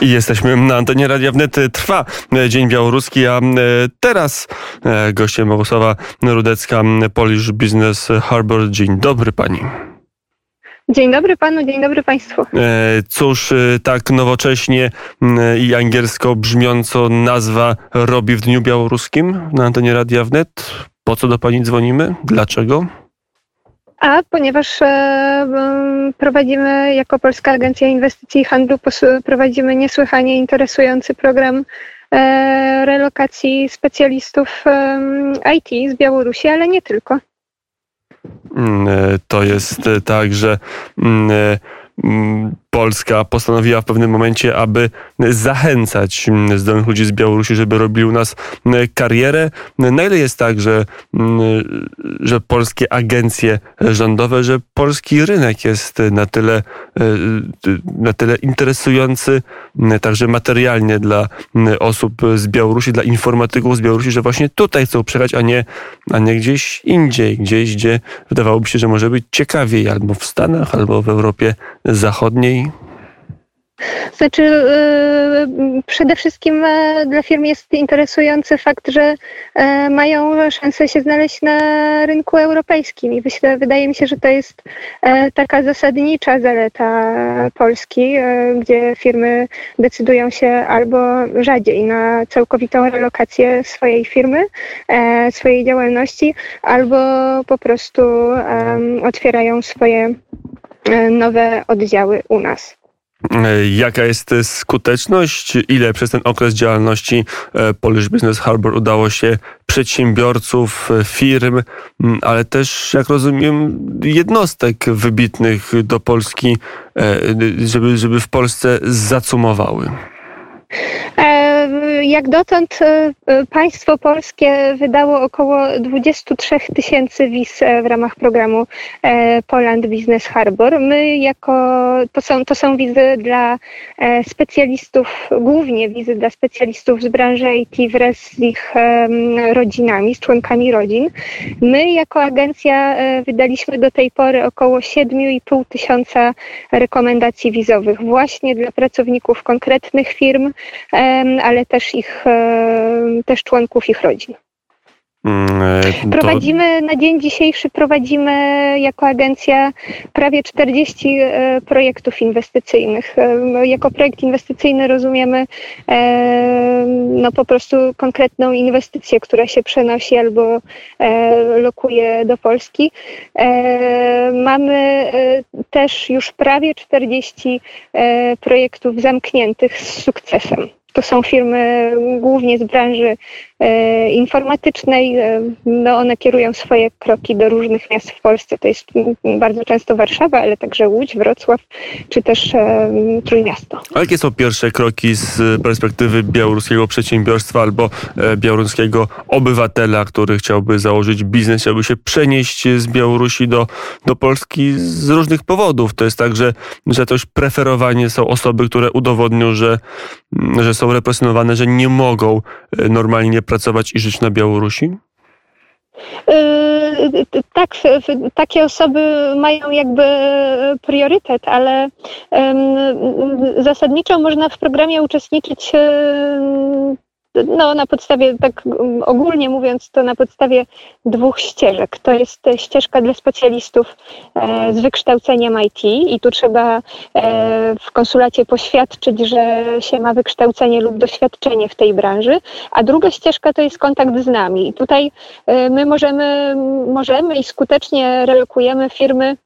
I jesteśmy na antenie Radia Wnet. Trwa Dzień Białoruski, a teraz gościem Bogusława Rudecka, Polish Business Harbor. Dzień dobry pani. Dzień dobry panu, dzień dobry państwu. Cóż, tak nowocześnie i angielsko brzmiąco nazwa robi w Dniu Białoruskim na antenie Radia Wnet. Po co do pani dzwonimy? Dlaczego? A ponieważ e, prowadzimy jako Polska Agencja Inwestycji i Handlu, prowadzimy niesłychanie interesujący program e, relokacji specjalistów e, IT z Białorusi, ale nie tylko. Mm, to jest tak, że mm, Polska postanowiła w pewnym momencie, aby zachęcać zdolnych ludzi z Białorusi, żeby robili u nas karierę. Na ile jest tak, że, że polskie agencje rządowe, że polski rynek jest na tyle, na tyle interesujący, także materialnie dla osób z Białorusi, dla informatyków z Białorusi, że właśnie tutaj chcą przyjechać, a nie, a nie gdzieś indziej, gdzieś, gdzie wydawałoby się, że może być ciekawiej, albo w Stanach, albo w Europie Zachodniej. Znaczy, yy, przede wszystkim yy, dla firm jest interesujący fakt, że yy, mają szansę się znaleźć na rynku europejskim i myślę, wydaje mi się, że to jest taka zasadnicza zaleta Polski, gdzie firmy decydują się albo rzadziej na całkowitą relokację swojej firmy, swojej działalności, albo po prostu otwierają swoje nowe oddziały u nas. Jaka jest skuteczność? Ile przez ten okres działalności e, Polish Business Harbor udało się przedsiębiorców, e, firm, ale też, jak rozumiem, jednostek wybitnych do Polski, e, żeby, żeby w Polsce zacumowały? Jak dotąd e, e, państwo polskie wydało około 23 tysięcy wiz e, w ramach programu Poland Business Harbor. My jako, to są, to są wizy dla specjalistów, głównie wizy dla specjalistów z branży IT wraz z ich rodzinami, z członkami rodzin. My jako agencja wydaliśmy do tej pory około 7,5 tysiąca rekomendacji wizowych właśnie dla pracowników konkretnych firm, ale też ich, też członków ich rodzin. Mm, e, prowadzimy na dzień dzisiejszy prowadzimy jako agencja prawie 40 e, projektów inwestycyjnych. E, jako projekt inwestycyjny rozumiemy no po prostu konkretną inwestycję, która się przenosi albo lokuje do Polski. Mamy też już prawie 40 projektów zamkniętych z sukcesem. To są firmy głównie z branży e, informatycznej. E, no one kierują swoje kroki do różnych miast w Polsce. To jest bardzo często Warszawa, ale także Łódź, Wrocław, czy też e, Trójmiasto. A jakie są pierwsze kroki z perspektywy białoruskiego przedsiębiorstwa albo białoruskiego obywatela, który chciałby założyć biznes, chciałby się przenieść z Białorusi do, do Polski z różnych powodów? To jest tak, że, że też preferowanie są osoby, które udowodnią, że, że są są represjonowane, że nie mogą e, normalnie pracować i żyć na Białorusi? Yy, tak, takie osoby mają jakby priorytet, ale zasadniczo można w programie uczestniczyć no, na podstawie, tak ogólnie mówiąc, to na podstawie dwóch ścieżek. To jest ścieżka dla specjalistów e, z wykształceniem IT i tu trzeba e, w konsulacie poświadczyć, że się ma wykształcenie lub doświadczenie w tej branży, a druga ścieżka to jest kontakt z nami. I tutaj e, my możemy, możemy i skutecznie relokujemy firmy E,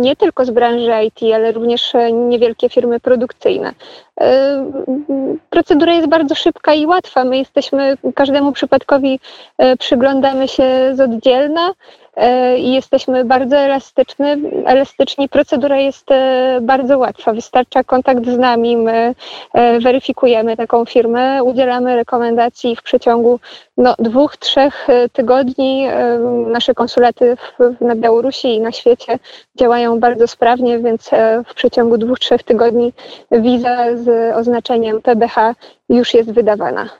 nie tylko z branży IT, ale również niewielkie firmy produkcyjne. E, procedura jest bardzo szybka i łatwa. My jesteśmy każdemu przypadkowi e, przyglądamy się z oddzielna E, i jesteśmy bardzo elastyczni. elastyczni. Procedura jest e, bardzo łatwa. Wystarcza kontakt z nami, my e, weryfikujemy taką firmę, udzielamy rekomendacji w przeciągu no, dwóch, trzech tygodni. Nasze konsulaty na Białorusi i na świecie działają bardzo sprawnie, więc w przeciągu dwóch, trzech tygodni wiza z oznaczeniem PBH już jest wydawana.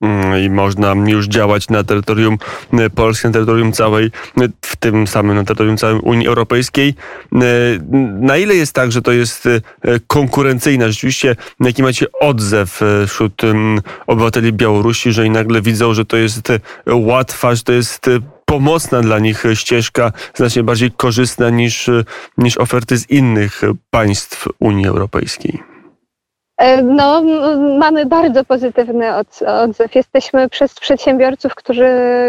Mm, i można już działać na terytorium e, Polski, na terytorium całej, e, w tym samym na terytorium całej Unii Europejskiej. E, na ile jest tak, że to jest konkurencyjne? Rzeczywiście, jaki macie odzew wśród obywateli Białorusi, że i nagle widzą, że to jest łatwa, że to jest pomocna dla nich ścieżka, znacznie bardziej korzystna niż, niż oferty z innych państw Unii Europejskiej? E, no, mamy bardzo pozytywny odzew. Jesteśmy przez przedsiębiorców, którzy,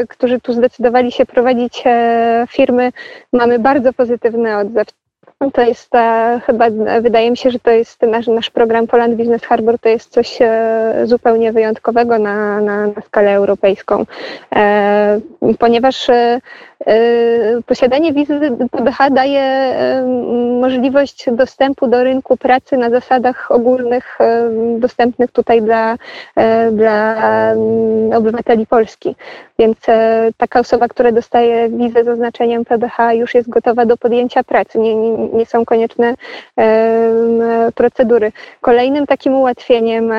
którzy tu zdecydowali się prowadzić e, firmy, mamy bardzo pozytywny odzew. To jest e, chyba, wydaje mi się, że to jest nasz, nasz program Poland Business Harbor, to jest coś zupełnie wyjątkowego na, na, na skalę europejską, ponieważ E, posiadanie wizy PBH daje e, możliwość dostępu do rynku pracy na zasadach ogólnych, e, dostępnych tutaj dla, dla obywateli Polski. Więc taka osoba, która dostaje wizę z oznaczeniem PBH, już jest gotowa do podjęcia pracy. Nie, nie, nie są konieczne procedury. Kolejnym takim ułatwieniem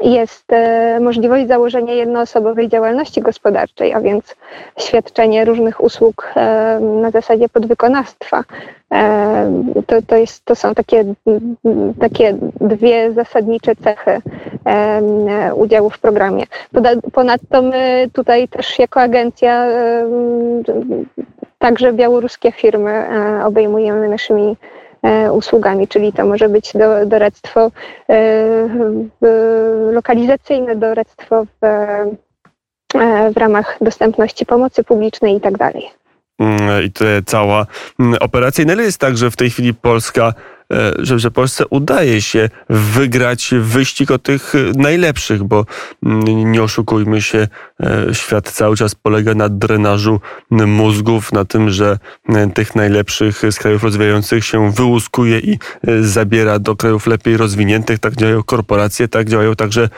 jest e, możliwość założenia jednoosobowej działalności gospodarczej, a więc świadczenie różnych usług e, na zasadzie podwykonawstwa. E, to, to, jest, to są takie, takie dwie zasadnicze cechy udziału w programie. Ponadto my tutaj też jako agencja także białoruskie firmy obejmujemy naszymi usługami, czyli to może być do, doradztwo e, lokalizacyjne, doradztwo w, e, w ramach dostępności pomocy publicznej i tak dalej. Mm, I to cała mm, operacja. I na ile jest tak, że w tej chwili Polska E, że, że Polsce udaje się wygrać wyścig o tych najlepszych, bo mm, nie oszukujmy się, e, świat cały czas polega na drenażu mózgów, na tym, że e, tych najlepszych z krajów rozwijających się wyłuskuje i zabiera do krajów lepiej rozwiniętych. Tak działają korporacje, tak działają także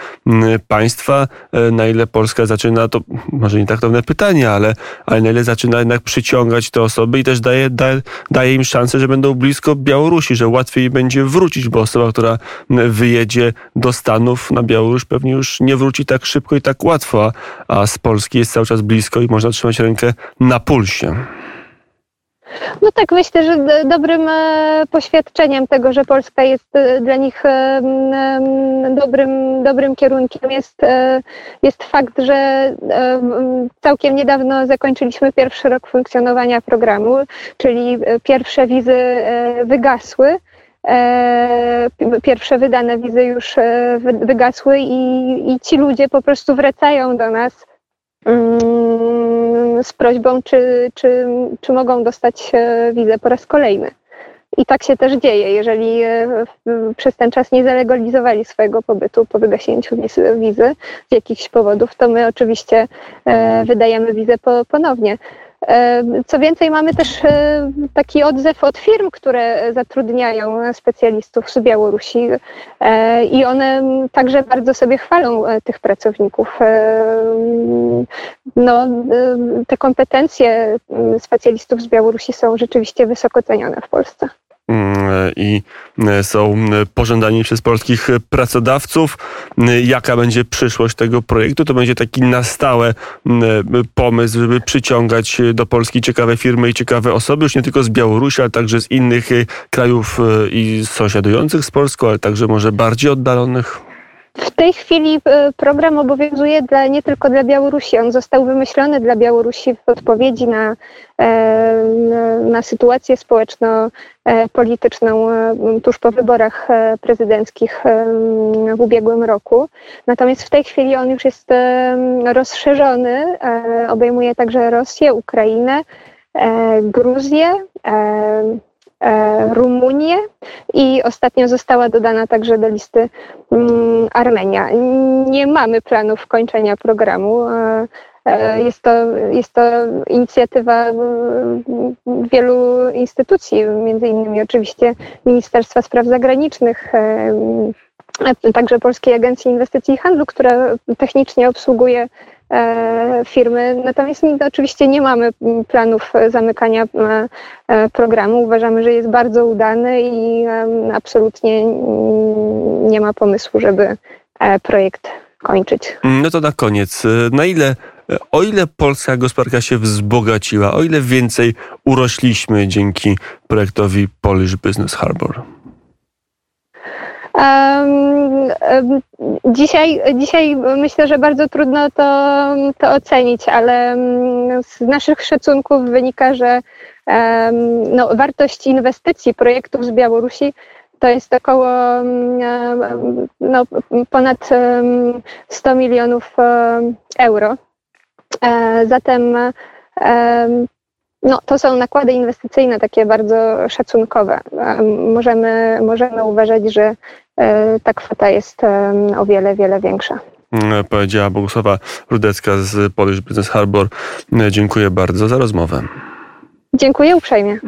państwa. Na ile Polska zaczyna, to może nie tak trudne pytanie, ale, ale na ile zaczyna jednak przyciągać te osoby i też daje, daje, daje im szansę, że będą blisko Białorusi, że łatwiej będzie wrócić, bo osoba, która wyjedzie do Stanów na Białoruś pewnie już nie wróci tak szybko i tak łatwo, a z Polski jest cały czas blisko i można trzymać rękę na pulsie. No tak, myślę, że dobrym e, poświadczeniem tego, że Polska jest e, dla nich e, dobrym, dobrym kierunkiem jest, jest fakt, że całkiem niedawno zakończyliśmy pierwszy rok funkcjonowania programu, czyli pierwsze wizy wygasły. Pierwsze wydane wizy już wygasły i, i ci ludzie po prostu wracają do nas mm, z prośbą, czy, czy, czy mogą dostać wizę po raz kolejny. I tak się też dzieje. Jeżeli e, przez ten czas nie zalegalizowali swojego pobytu po wygasięciu wizy z jakichś powodów, to my oczywiście e, wydajemy wizę ponownie. Co więcej, mamy też e, taki odzew od firm, które zatrudniają specjalistów z Białorusi e, i one także bardzo sobie chwalą e, tych pracowników. No, te kompetencje specjalistów z Białorusi są rzeczywiście wysoko cenione w Polsce. Mm, i e, są pożądani przez polskich pracodawców. Jaka będzie przyszłość tego projektu? To będzie taki na stałe pomysł, żeby przyciągać do Polski ciekawe firmy i ciekawe osoby, już nie tylko z Białorusi, ale także z innych e, krajów e, i sąsiadujących z Polską, ale także może bardziej oddalonych. W tej chwili e, program obowiązuje dla, nie tylko dla Białorusi. On został wymyślony dla Białorusi w odpowiedzi na, e, na sytuację społeczno-polityczną e, tuż po wyborach prezydenckich w ubiegłym roku. Natomiast w tej chwili on już jest rozszerzony. Obejmuje także Rosję, Ukrainę, Gruzję. Rumunię i ostatnio została dodana także do listy mm, Armenia. Nie mamy planów kończenia programu. E, e, jest to, jest to inicjatywa wielu instytucji, między innymi oczywiście Ministerstwa Spraw Zagranicznych, e, także Polskiej Agencji Inwestycji i Handlu, która technicznie obsługuje E, firmy. Natomiast oczywiście nie mamy planów zamykania e, programu. Uważamy, że jest bardzo udany i absolutnie nie ma pomysłu, żeby e, projekt kończyć. No to na koniec, na ile, o ile polska gospodarka się wzbogaciła, o ile więcej urośliśmy dzięki projektowi Polish Business Harbor? Dzisiaj, dzisiaj myślę, że bardzo trudno to, to ocenić, ale z naszych szacunków wynika, że no, wartość inwestycji projektów z Białorusi to jest około no, ponad 100 milionów euro. E, zatem no, to są nakłady inwestycyjne takie bardzo szacunkowe. Możemy, możemy uważać, że ta kwota jest o wiele, wiele większa. Mm, powiedziała Bogusława Rudecka z Polish Business Harbor. Dziękuję bardzo za rozmowę. Dziękuję uprzejmie.